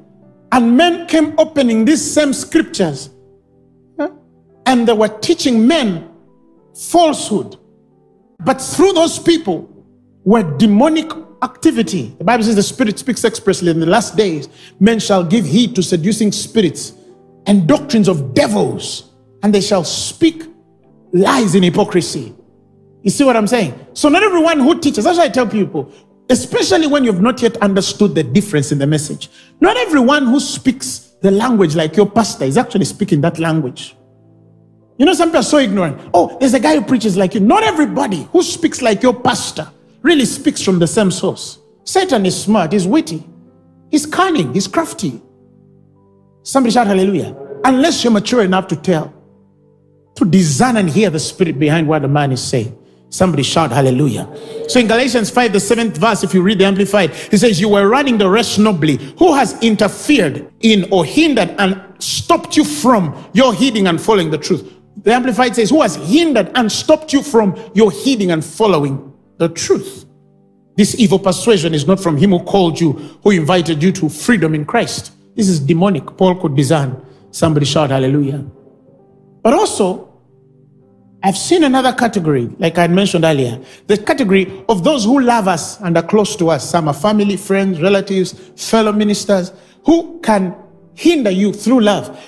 and men came opening these same scriptures, and they were teaching men falsehood. But through those people were demonic activity. The Bible says the Spirit speaks expressly in the last days, men shall give heed to seducing spirits and doctrines of devils, and they shall speak lies in hypocrisy. You see what I'm saying? So, not everyone who teaches, that's why I tell people, especially when you've not yet understood the difference in the message. Not everyone who speaks the language like your pastor is actually speaking that language. You know, some people are so ignorant. Oh, there's a guy who preaches like you. Not everybody who speaks like your pastor really speaks from the same source. Satan is smart, he's witty, he's cunning, he's crafty. Somebody shout hallelujah. Unless you're mature enough to tell, to discern and hear the spirit behind what the man is saying. Somebody shout hallelujah. So in Galatians 5, the seventh verse, if you read the Amplified, he says, You were running the race nobly. Who has interfered in or hindered and stopped you from your heeding and following the truth? The Amplified says, Who has hindered and stopped you from your heeding and following the truth? This evil persuasion is not from him who called you, who invited you to freedom in Christ. This is demonic. Paul could discern. Somebody shout hallelujah. But also, I've seen another category, like I mentioned earlier, the category of those who love us and are close to us. Some are family, friends, relatives, fellow ministers, who can hinder you through love.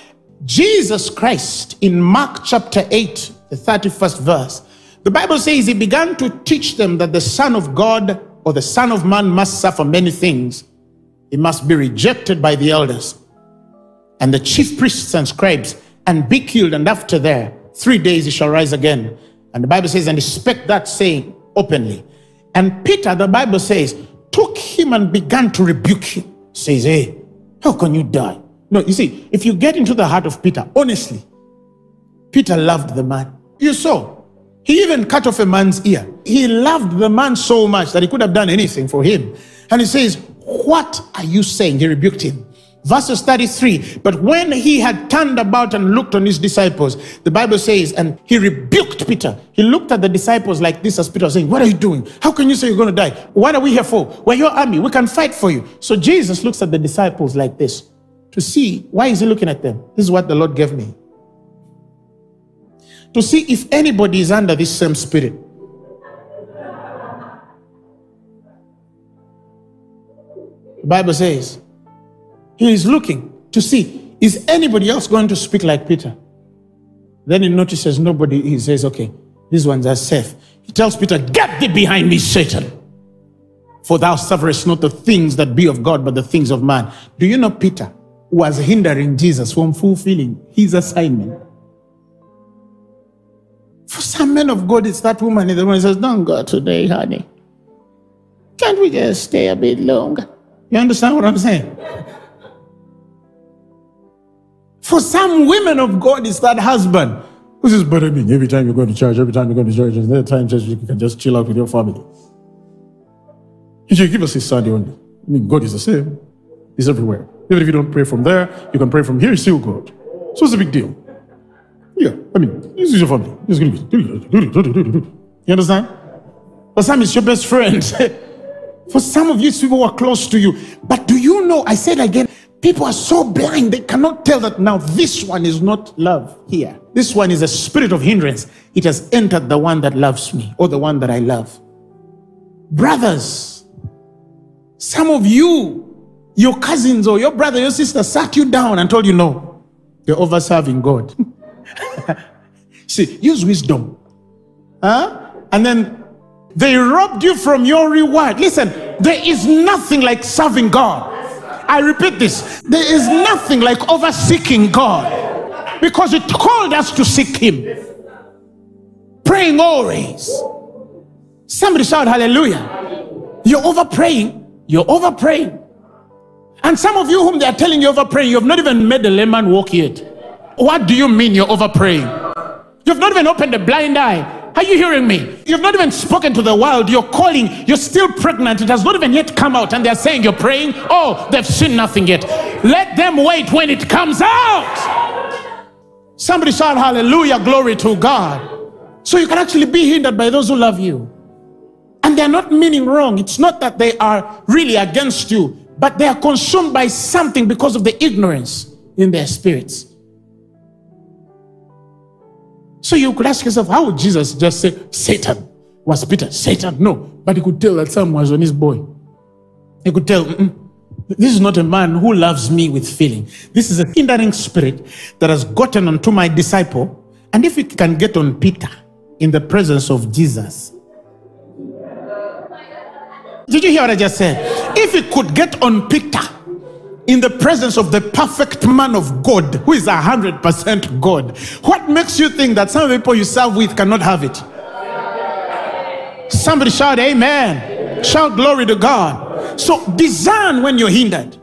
Jesus Christ in Mark chapter 8, the 31st verse, the Bible says he began to teach them that the Son of God or the Son of Man must suffer many things. He must be rejected by the elders and the chief priests and scribes and be killed, and after there, three days he shall rise again. And the Bible says, and he spake that saying openly. And Peter, the Bible says, took him and began to rebuke him. Says, hey, how can you die? No, you see, if you get into the heart of Peter, honestly, Peter loved the man. You saw. He even cut off a man's ear. He loved the man so much that he could have done anything for him. And he says, What are you saying? He rebuked him. Verses 33 But when he had turned about and looked on his disciples, the Bible says, and he rebuked Peter. He looked at the disciples like this as Peter was saying, What are you doing? How can you say you're going to die? What are we here for? We're your army. We can fight for you. So Jesus looks at the disciples like this to see why is he looking at them? This is what the Lord gave me. To see if anybody is under this same spirit. The Bible says, he is looking to see, is anybody else going to speak like Peter? Then he notices nobody. He says, okay, these ones are safe. He tells Peter, Get thee behind me, Satan. For thou sufferest not the things that be of God, but the things of man. Do you know Peter was hindering Jesus from fulfilling his assignment? For some men of God, it's that woman in the one says, Don't go today, honey. Can't we just stay a bit longer? You understand what I'm saying? For some women of God, it's that husband who says, But I mean, every time you go to church, every time you go to church, there's no time church, you can just chill out with your family. You give us his Sunday only. I mean, God is the same. He's everywhere. Even if you don't pray from there, you can pray from here, He's still God. So it's a big deal. Yeah, I mean, this is your family. This is going to be. You understand? For some, it's your best friend. For some of you, people who are close to you. But do you know? I said again, people are so blind, they cannot tell that now this one is not love here. This one is a spirit of hindrance. It has entered the one that loves me or the one that I love. Brothers, some of you, your cousins or your brother, your sister sat you down and told you, no, you're over serving God. See, use wisdom. Huh? And then they robbed you from your reward. Listen, there is nothing like serving God. I repeat this there is nothing like over seeking God because it called us to seek Him. Praying always. Somebody shout hallelujah. You're over praying. You're over praying. And some of you whom they are telling you over praying, you have not even made the layman walk yet. What do you mean you're over praying? You've not even opened a blind eye. Are you hearing me? You've not even spoken to the world. You're calling. You're still pregnant. It has not even yet come out. And they're saying you're praying. Oh, they've seen nothing yet. Let them wait when it comes out. Somebody shout hallelujah, glory to God. So you can actually be hindered by those who love you. And they're not meaning wrong. It's not that they are really against you, but they are consumed by something because of the ignorance in their spirits. So you could ask yourself, how would Jesus just say, Satan? Was Peter Satan? No. But he could tell that someone was on his boy. He could tell, this is not a man who loves me with feeling. This is a hindering spirit that has gotten onto my disciple. And if it can get on Peter in the presence of Jesus, did you hear what I just said? If it could get on Peter in the presence of the perfect man of God, who is a hundred percent God, what makes you think that some people you serve with cannot have it? Somebody shout amen. Shout glory to God. So discern when you're hindered.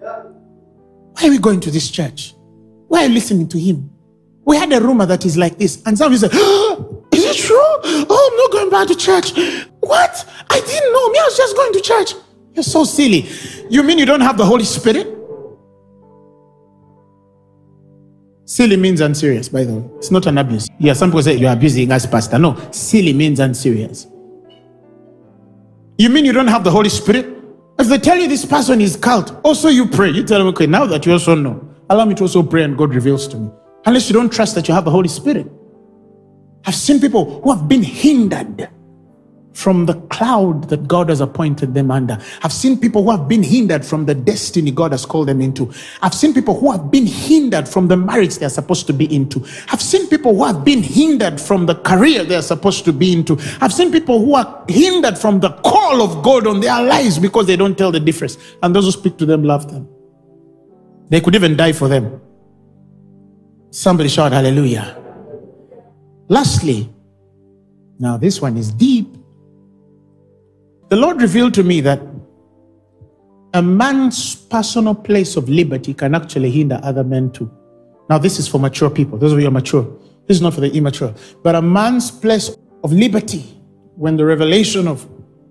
Why are we going to this church? Why are you listening to him? We had a rumor that is like this, and somebody said, oh, Is it true? Oh, I'm not going back to church. What? I didn't know. Me, I was just going to church. You're so silly. You mean you don't have the Holy Spirit? Silly means unserious, by the way. It's not an abuse. Yeah, some people say you're abusing us, Pastor. No, silly means unserious. You mean you don't have the Holy Spirit? If they tell you this person is cult, also you pray. You tell them, okay, now that you also know, allow me to also pray and God reveals to me. Unless you don't trust that you have the Holy Spirit. I've seen people who have been hindered from the cloud that God has appointed them under. I've seen people who have been hindered from the destiny God has called them into. I've seen people who have been hindered from the marriage they're supposed to be into. I've seen people who have been hindered from the career they're supposed to be into. I've seen people who are hindered from the call of God on their lives because they don't tell the difference. And those who speak to them love them. They could even die for them. Somebody shout hallelujah. Lastly, now this one is deep. The Lord revealed to me that a man's personal place of liberty can actually hinder other men too. Now, this is for mature people. Those of you are mature, This is not for the immature. But a man's place of liberty, when the revelation of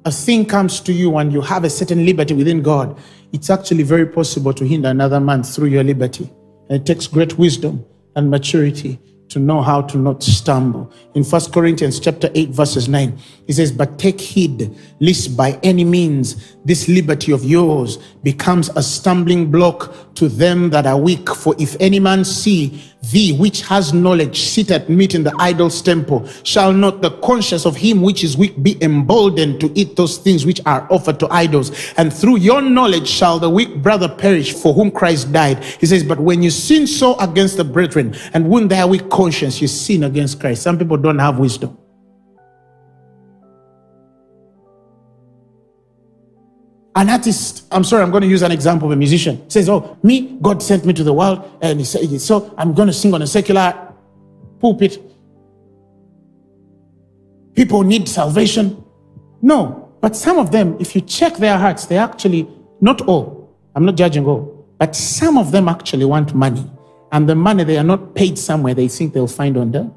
a thing comes to you and you have a certain liberty within God, it's actually very possible to hinder another man through your liberty. And it takes great wisdom and maturity to know how to not stumble. In First Corinthians chapter 8 verses 9, he says, "But take heed lest by any means this liberty of yours becomes a stumbling block to them that are weak. For if any man see thee which has knowledge sit at meat in the idol's temple, shall not the conscience of him which is weak be emboldened to eat those things which are offered to idols? And through your knowledge shall the weak brother perish for whom Christ died. He says, But when you sin so against the brethren and wound their weak conscience, you sin against Christ. Some people don't have wisdom. An artist, I'm sorry, I'm going to use an example of a musician, says, Oh, me, God sent me to the world, and he said, So I'm going to sing on a secular pulpit. People need salvation. No, but some of them, if you check their hearts, they actually, not all, I'm not judging all, but some of them actually want money. And the money they are not paid somewhere they think they'll find on the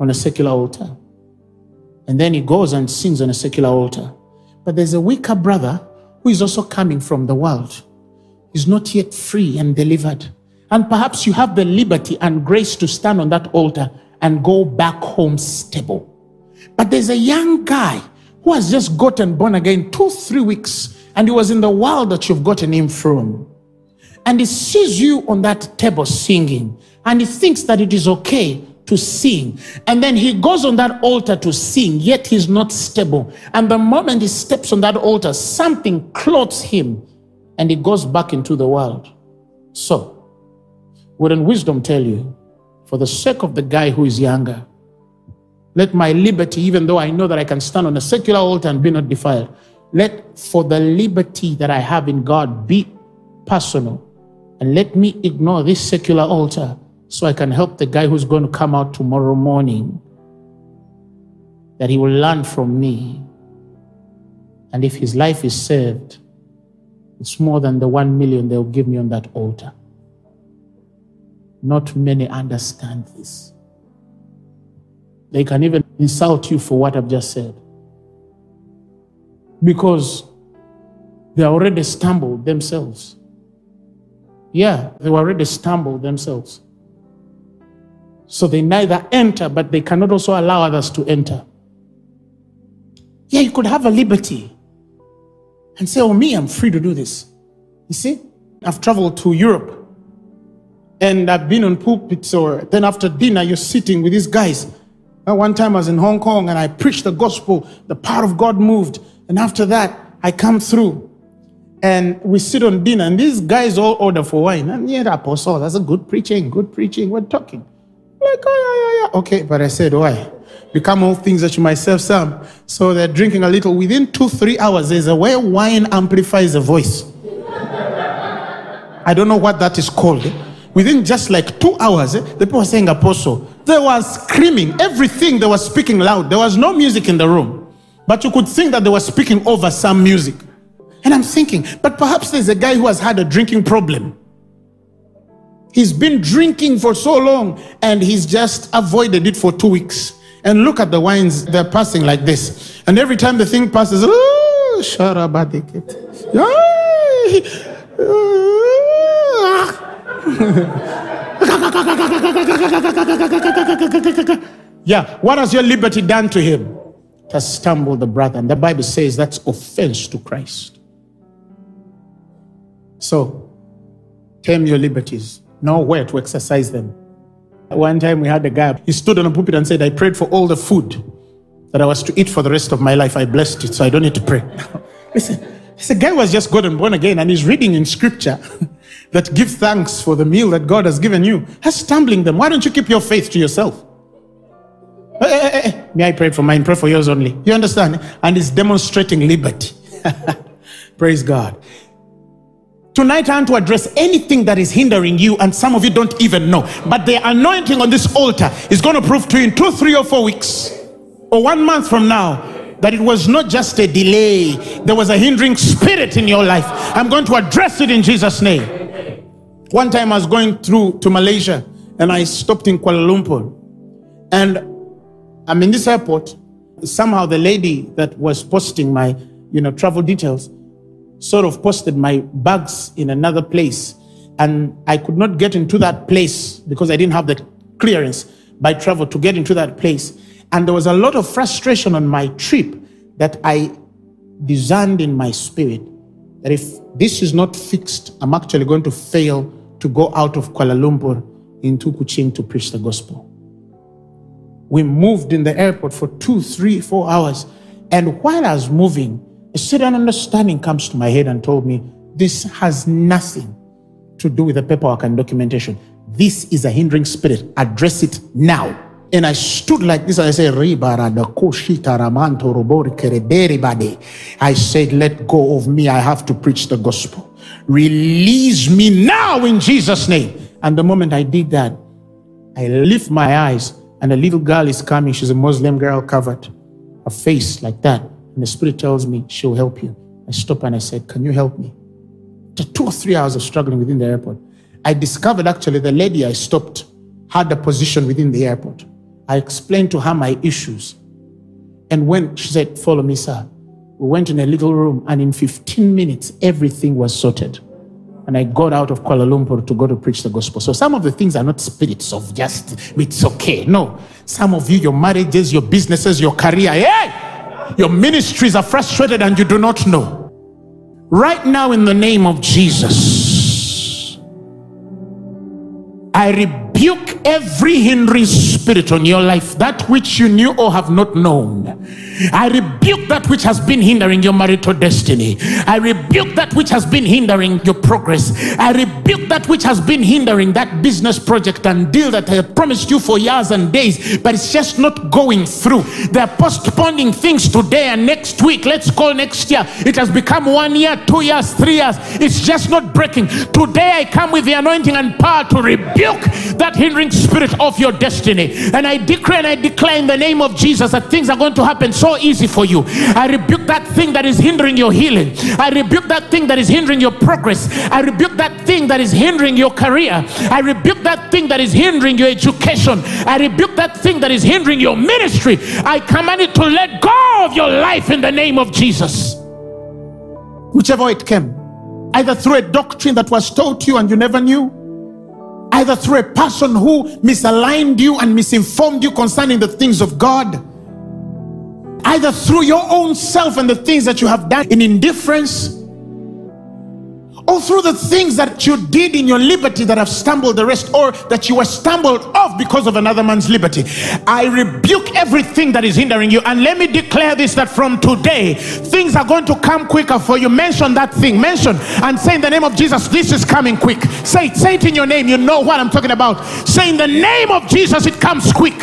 on a secular altar. And then he goes and sings on a secular altar. But there's a weaker brother who is also coming from the world. He's not yet free and delivered. And perhaps you have the liberty and grace to stand on that altar and go back home stable. But there's a young guy who has just gotten born again two, three weeks, and he was in the world that you've gotten him from. And he sees you on that table singing, and he thinks that it is okay to sing. And then he goes on that altar to sing, yet he's not stable. And the moment he steps on that altar, something clothes him and he goes back into the world. So, wouldn't wisdom tell you, for the sake of the guy who is younger, let my liberty, even though I know that I can stand on a secular altar and be not defiled, let for the liberty that I have in God be personal. And let me ignore this secular altar so I can help the guy who's going to come out tomorrow morning, that he will learn from me. And if his life is saved, it's more than the one million they'll give me on that altar. Not many understand this. They can even insult you for what I've just said. Because they already stumbled themselves. Yeah, they already stumbled themselves. So they neither enter, but they cannot also allow others to enter. Yeah, you could have a liberty and say, Oh, me, I'm free to do this. You see, I've traveled to Europe and I've been on pulpits, or then after dinner, you're sitting with these guys. Uh, one time I was in Hong Kong and I preached the gospel, the power of God moved. And after that, I come through and we sit on dinner, and these guys all order for wine. And yeah, apostle, that's a good preaching, good preaching, we're talking. Like, oh, yeah, yeah, yeah. Okay, but I said, why? Become all things that you myself some. So they're drinking a little. Within two, three hours, there's a way wine amplifies a voice. I don't know what that is called. Within just like two hours, eh, the people were saying apostle. They were screaming. Everything they were speaking loud. There was no music in the room. But you could think that they were speaking over some music. And I'm thinking, but perhaps there's a guy who has had a drinking problem. He's been drinking for so long and he's just avoided it for two weeks. And look at the wines, they're passing like this. And every time the thing passes, oh, yeah, what has your liberty done to him? Has stumbled the brother. And the Bible says that's offense to Christ. So, tame your liberties know where to exercise them. One time we had a guy, he stood on a pulpit and said, I prayed for all the food that I was to eat for the rest of my life. I blessed it, so I don't need to pray. Listen, this guy was just God and born again, and he's reading in scripture that give thanks for the meal that God has given you. That's stumbling them. Why don't you keep your faith to yourself? Hey, hey, hey, I prayed for mine, pray for yours only. You understand? And it's demonstrating liberty. Praise God. Tonight, I want to address anything that is hindering you, and some of you don't even know. But the anointing on this altar is going to prove to you in two, three, or four weeks, or one month from now, that it was not just a delay, there was a hindering spirit in your life. I'm going to address it in Jesus' name. One time I was going through to Malaysia, and I stopped in Kuala Lumpur. And I'm in this airport. Somehow the lady that was posting my, you know, travel details sort of posted my bags in another place. And I could not get into that place because I didn't have the clearance by travel to get into that place. And there was a lot of frustration on my trip that I discerned in my spirit that if this is not fixed, I'm actually going to fail to go out of Kuala Lumpur into Kuching to preach the gospel. We moved in the airport for two, three, four hours. And while I was moving, a certain understanding comes to my head and told me this has nothing to do with the paperwork and documentation. This is a hindering spirit. Address it now. And I stood like this and I said, I said, Let go of me. I have to preach the gospel. Release me now in Jesus' name. And the moment I did that, I lift my eyes and a little girl is coming. She's a Muslim girl covered, her face like that. And the Spirit tells me, She'll help you. I stop and I said, Can you help me? After two or three hours of struggling within the airport, I discovered actually the lady I stopped had a position within the airport. I explained to her my issues. And when she said, Follow me, sir, we went in a little room, and in 15 minutes, everything was sorted. And I got out of Kuala Lumpur to go to preach the gospel. So some of the things are not spirits of just, it's okay. No. Some of you, your marriages, your businesses, your career, hey! Your ministries are frustrated and you do not know. Right now, in the name of Jesus, I rebuke every hindering spirit on your life, that which you knew or have not known. I rebuke that which has been hindering your marital destiny. I rebuke that which has been hindering your progress. I rebuke that which has been hindering that business project and deal that I promised you for years and days, but it's just not going through. They're postponing things today and next week. Let's call next year. It has become one year, two years, three years. It's just not breaking. Today I come with the anointing and power to rebuke that hindering spirit of your destiny. And I decree and I declare in the name of Jesus that things are going to happen so easy for you. I rebuke that thing that is hindering your healing. I rebuke that thing that is hindering your progress. I rebuke that thing that is hindering your career. I rebuke that thing that is hindering your education. I rebuke that thing that is hindering your ministry. I command it to let go of your life in the name of Jesus. Whichever it came, either through a doctrine that was taught you and you never knew, either through a person who misaligned you and misinformed you concerning the things of God either through your own self and the things that you have done in indifference, or through the things that you did in your liberty that have stumbled the rest, or that you were stumbled off because of another man's liberty. I rebuke everything that is hindering you. And let me declare this that from today, things are going to come quicker for you. Mention that thing, mention and say in the name of Jesus, this is coming quick. Say it, say it in your name. You know what I'm talking about. Say in the name of Jesus, it comes quick.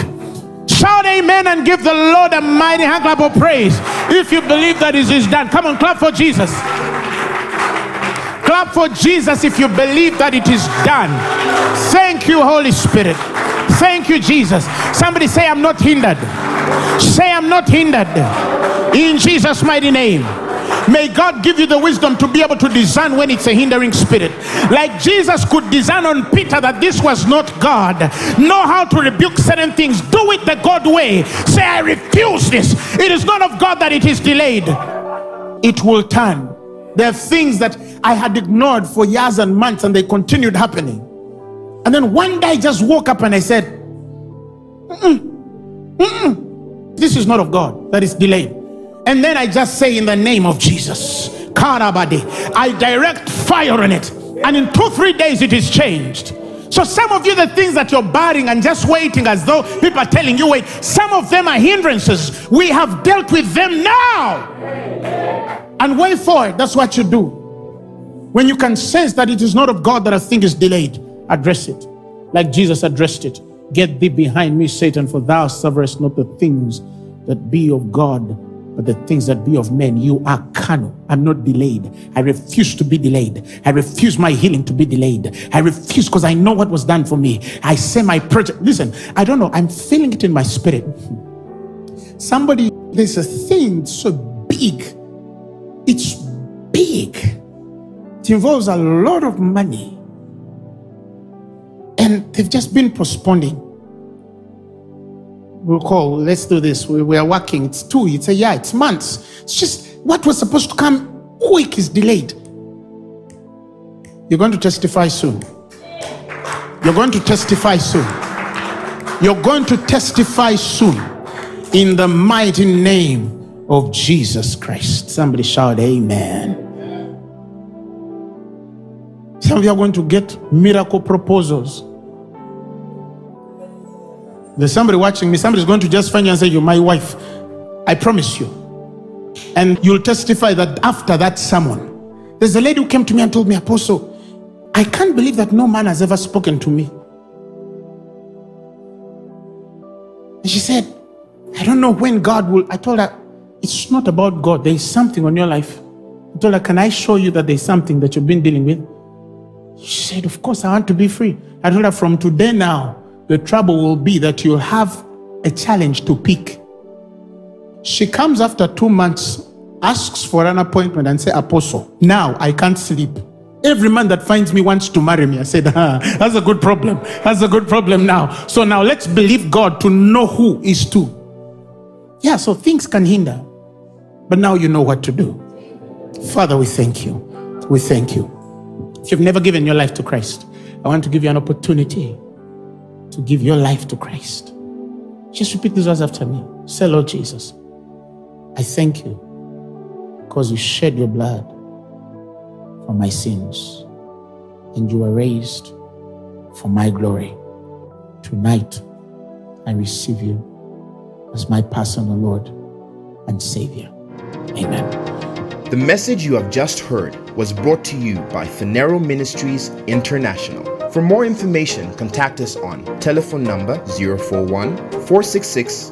Shout amen and give the Lord a mighty hand clap of praise. If you believe that it is done, come on, clap for Jesus. Clap for Jesus if you believe that it is done. Thank you, Holy Spirit. Thank you, Jesus. Somebody say, I'm not hindered. Say, I'm not hindered. In Jesus' mighty name. May God give you the wisdom to be able to discern when it's a hindering spirit. Like Jesus could discern on Peter that this was not God. Know how to rebuke certain things. Do it the God way. Say, I refuse this. It is not of God that it is delayed. It will turn. There are things that I had ignored for years and months and they continued happening. And then one day I just woke up and I said, Mm-mm, mm-mm, this is not of God, that is delayed. And then I just say, in the name of Jesus, Karabade, I direct fire on it. And in two, three days, it is changed. So some of you, the things that you're barring and just waiting as though people are telling you, wait, some of them are hindrances. We have dealt with them now. And wait for it. That's what you do. When you can sense that it is not of God that a thing is delayed, address it. Like Jesus addressed it. Get thee behind me, Satan, for thou sufferest not the things that be of God, but the things that be of men, you are carnal. I'm not delayed. I refuse to be delayed. I refuse my healing to be delayed. I refuse because I know what was done for me. I say my project. Listen, I don't know. I'm feeling it in my spirit. Somebody, there's a thing so big. It's big. It involves a lot of money. And they've just been postponing. We'll call, let's do this. We, we are working. It's two, it's a year, it's months. It's just what was supposed to come quick is delayed. You're going to testify soon. You're going to testify soon. You're going to testify soon in the mighty name of Jesus Christ. Somebody shout, Amen. Some of you are going to get miracle proposals. There's somebody watching me. Somebody's going to just find you and say, You're my wife. I promise you. And you'll testify that after that sermon, There's a lady who came to me and told me, Apostle, I can't believe that no man has ever spoken to me. And she said, I don't know when God will. I told her, It's not about God. There is something on your life. I told her, Can I show you that there's something that you've been dealing with? She said, Of course, I want to be free. I told her, From today now, the trouble will be that you'll have a challenge to pick. She comes after two months, asks for an appointment, and say, Apostle, now I can't sleep. Every man that finds me wants to marry me. I said, ah, that's a good problem. That's a good problem now. So now let's believe God to know who is to. Yeah, so things can hinder. But now you know what to do. Father, we thank you. We thank you. If you've never given your life to Christ, I want to give you an opportunity to give your life to Christ. Just repeat these words after me. Say, Lord Jesus, I thank you because you shed your blood for my sins and you were raised for my glory. Tonight, I receive you as my personal Lord and Savior. Amen. The message you have just heard was brought to you by Phaneroo Ministries International. For more information, contact us on telephone number 041 466